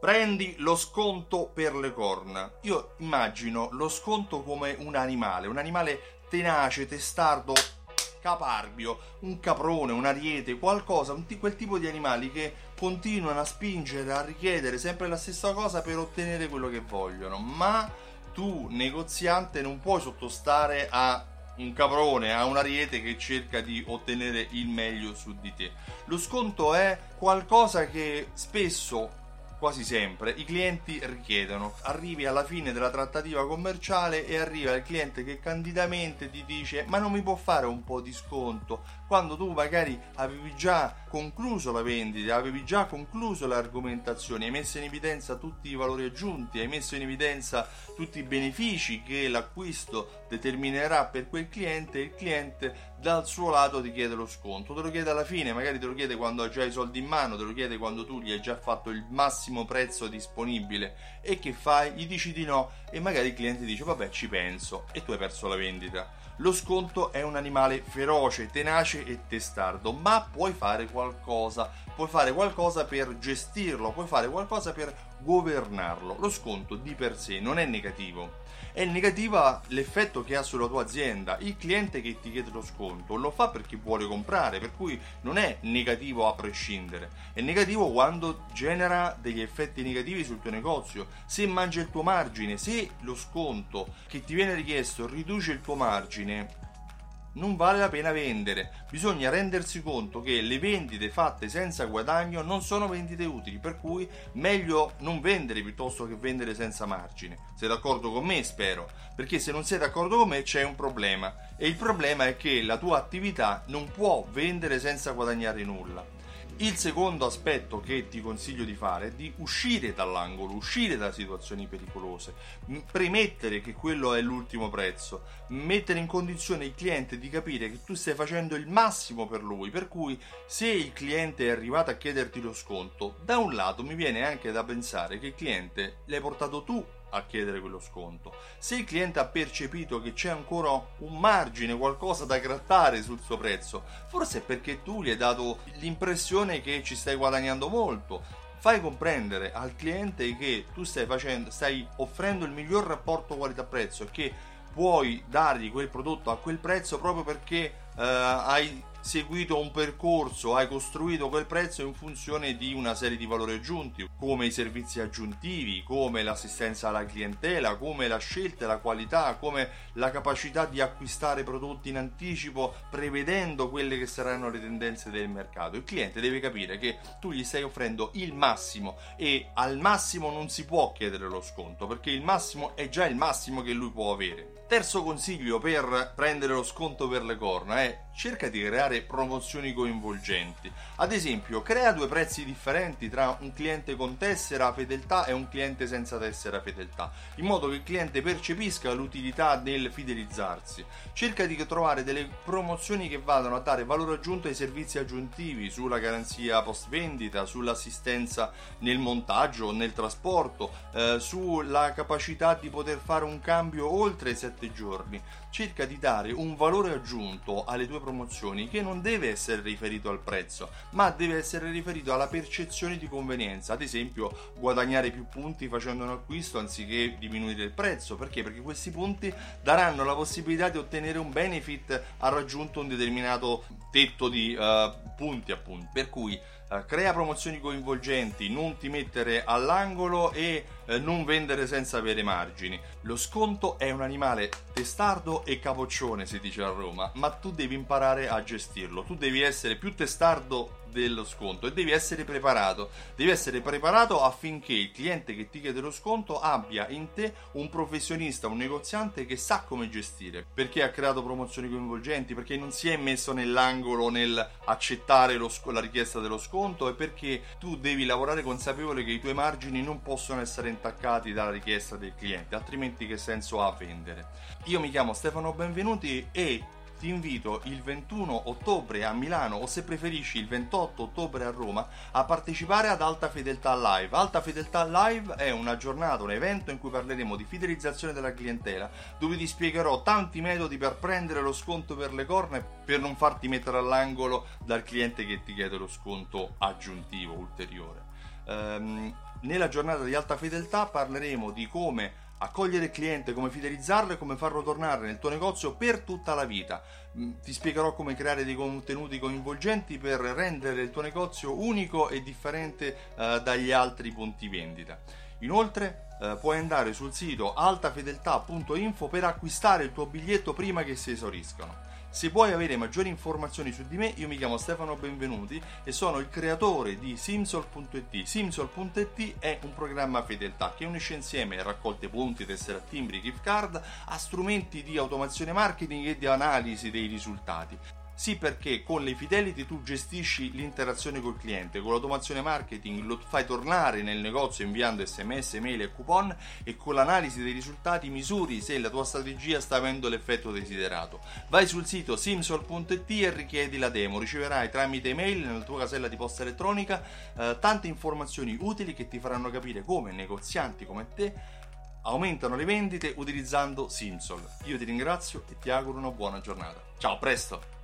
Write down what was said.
Prendi lo sconto per le corna. Io immagino lo sconto come un animale, un animale tenace, testardo, caparbio, un caprone, un ariete, qualcosa, un t- quel tipo di animali che continuano a spingere, a richiedere sempre la stessa cosa per ottenere quello che vogliono. Ma tu, negoziante, non puoi sottostare a un caprone, a un ariete che cerca di ottenere il meglio su di te. Lo sconto è qualcosa che spesso quasi sempre i clienti richiedono. Arrivi alla fine della trattativa commerciale e arriva il cliente che candidamente ti dice ma non mi può fare un po' di sconto quando tu magari avevi già concluso la vendita, avevi già concluso le argomentazioni, hai messo in evidenza tutti i valori aggiunti, hai messo in evidenza tutti i benefici che l'acquisto determinerà per quel cliente, il cliente dal suo lato ti chiede lo sconto, te lo chiede alla fine, magari te lo chiede quando hai già i soldi in mano, te lo chiede quando tu gli hai già fatto il massimo prezzo disponibile e che fai? Gli dici di no e magari il cliente dice vabbè ci penso e tu hai perso la vendita. Lo sconto è un animale feroce, tenace e testardo, ma puoi fare qualcosa, puoi fare qualcosa per gestirlo, puoi fare qualcosa per governarlo. Lo sconto di per sé non è negativo, è negativa l'effetto che ha sulla tua azienda. Il cliente che ti chiede lo sconto lo fa perché vuole comprare, per cui non è negativo a prescindere. È negativo quando genera degli effetti negativi sul tuo negozio. Se mangia il tuo margine, se lo sconto che ti viene richiesto riduce il tuo margine, non vale la pena vendere. Bisogna rendersi conto che le vendite fatte senza guadagno non sono vendite utili, per cui meglio non vendere piuttosto che vendere senza margine. Sei d'accordo con me? Spero, perché se non sei d'accordo con me c'è un problema e il problema è che la tua attività non può vendere senza guadagnare nulla. Il secondo aspetto che ti consiglio di fare è di uscire dall'angolo, uscire da situazioni pericolose, premettere che quello è l'ultimo prezzo, mettere in condizione il cliente di capire che tu stai facendo il massimo per lui, per cui se il cliente è arrivato a chiederti lo sconto, da un lato mi viene anche da pensare che il cliente l'hai portato tu a chiedere quello sconto. Se il cliente ha percepito che c'è ancora un margine, qualcosa da grattare sul suo prezzo, forse è perché tu gli hai dato l'impressione che ci stai guadagnando molto. Fai comprendere al cliente che tu stai, facendo, stai offrendo il miglior rapporto qualità-prezzo e che puoi dargli quel prodotto a quel prezzo proprio perché eh, hai seguito un percorso, hai costruito quel prezzo in funzione di una serie di valori aggiunti, come i servizi aggiuntivi, come l'assistenza alla clientela, come la scelta, la qualità, come la capacità di acquistare prodotti in anticipo prevedendo quelle che saranno le tendenze del mercato. Il cliente deve capire che tu gli stai offrendo il massimo e al massimo non si può chiedere lo sconto perché il massimo è già il massimo che lui può avere. Terzo consiglio per prendere lo sconto per le corna è cerca di creare promozioni coinvolgenti. Ad esempio, crea due prezzi differenti tra un cliente con tessera fedeltà e un cliente senza tessera fedeltà, in modo che il cliente percepisca l'utilità del fidelizzarsi. Cerca di trovare delle promozioni che vadano a dare valore aggiunto ai servizi aggiuntivi sulla garanzia post vendita, sull'assistenza nel montaggio o nel trasporto, eh, sulla capacità di poter fare un cambio oltre i 7 giorni. Cerca di dare un valore aggiunto alle tue promozioni che non deve essere riferito al prezzo, ma deve essere riferito alla percezione di convenienza. Ad esempio, guadagnare più punti facendo un acquisto anziché diminuire il prezzo. Perché? Perché questi punti daranno la possibilità di ottenere un benefit a raggiunto un determinato tetto di uh, punti, appunto. Per cui uh, crea promozioni coinvolgenti, non ti mettere all'angolo e uh, non vendere senza avere margini. Lo sconto è un animale testardo e capoccione, si dice a Roma, ma tu devi imparare a gestirlo. Tu devi essere più testardo dello sconto e devi essere preparato. Devi essere preparato affinché il cliente che ti chiede lo sconto abbia in te un professionista, un negoziante che sa come gestire. Perché ha creato promozioni coinvolgenti, perché non si è messo nell'angolo nel accettare lo, la richiesta dello sconto e perché tu devi lavorare consapevole che i tuoi margini non possono essere intaccati dalla richiesta del cliente, altrimenti che senso ha vendere? Io mi chiamo Stefano Benvenuti e ti invito il 21 ottobre a Milano o se preferisci il 28 ottobre a Roma a partecipare ad Alta Fedeltà Live. Alta Fedeltà Live è una giornata, un evento in cui parleremo di fidelizzazione della clientela, dove ti spiegherò tanti metodi per prendere lo sconto per le corna per non farti mettere all'angolo dal cliente che ti chiede lo sconto aggiuntivo ulteriore. Um, Nella giornata di alta fedeltà parleremo di come accogliere il cliente, come fidelizzarlo e come farlo tornare nel tuo negozio per tutta la vita. Mm, ti spiegherò come creare dei contenuti coinvolgenti per rendere il tuo negozio unico e differente eh, dagli altri punti vendita. Inoltre eh, puoi andare sul sito altafedeltà.info per acquistare il tuo biglietto prima che si esauriscano. Se vuoi avere maggiori informazioni su di me, io mi chiamo Stefano Benvenuti e sono il creatore di Simsol.it. Simsol.it è un programma fedeltà che unisce insieme raccolte punti, tessere a timbri, gift card a strumenti di automazione marketing e di analisi dei risultati. Sì, perché con le Fidelity tu gestisci l'interazione col cliente, con l'automazione marketing lo fai tornare nel negozio inviando sms, mail e coupon e con l'analisi dei risultati misuri se la tua strategia sta avendo l'effetto desiderato. Vai sul sito simsol.it e richiedi la demo, riceverai tramite email nella tua casella di posta elettronica eh, tante informazioni utili che ti faranno capire come negozianti come te aumentano le vendite utilizzando Simsol. Io ti ringrazio e ti auguro una buona giornata. Ciao, a presto!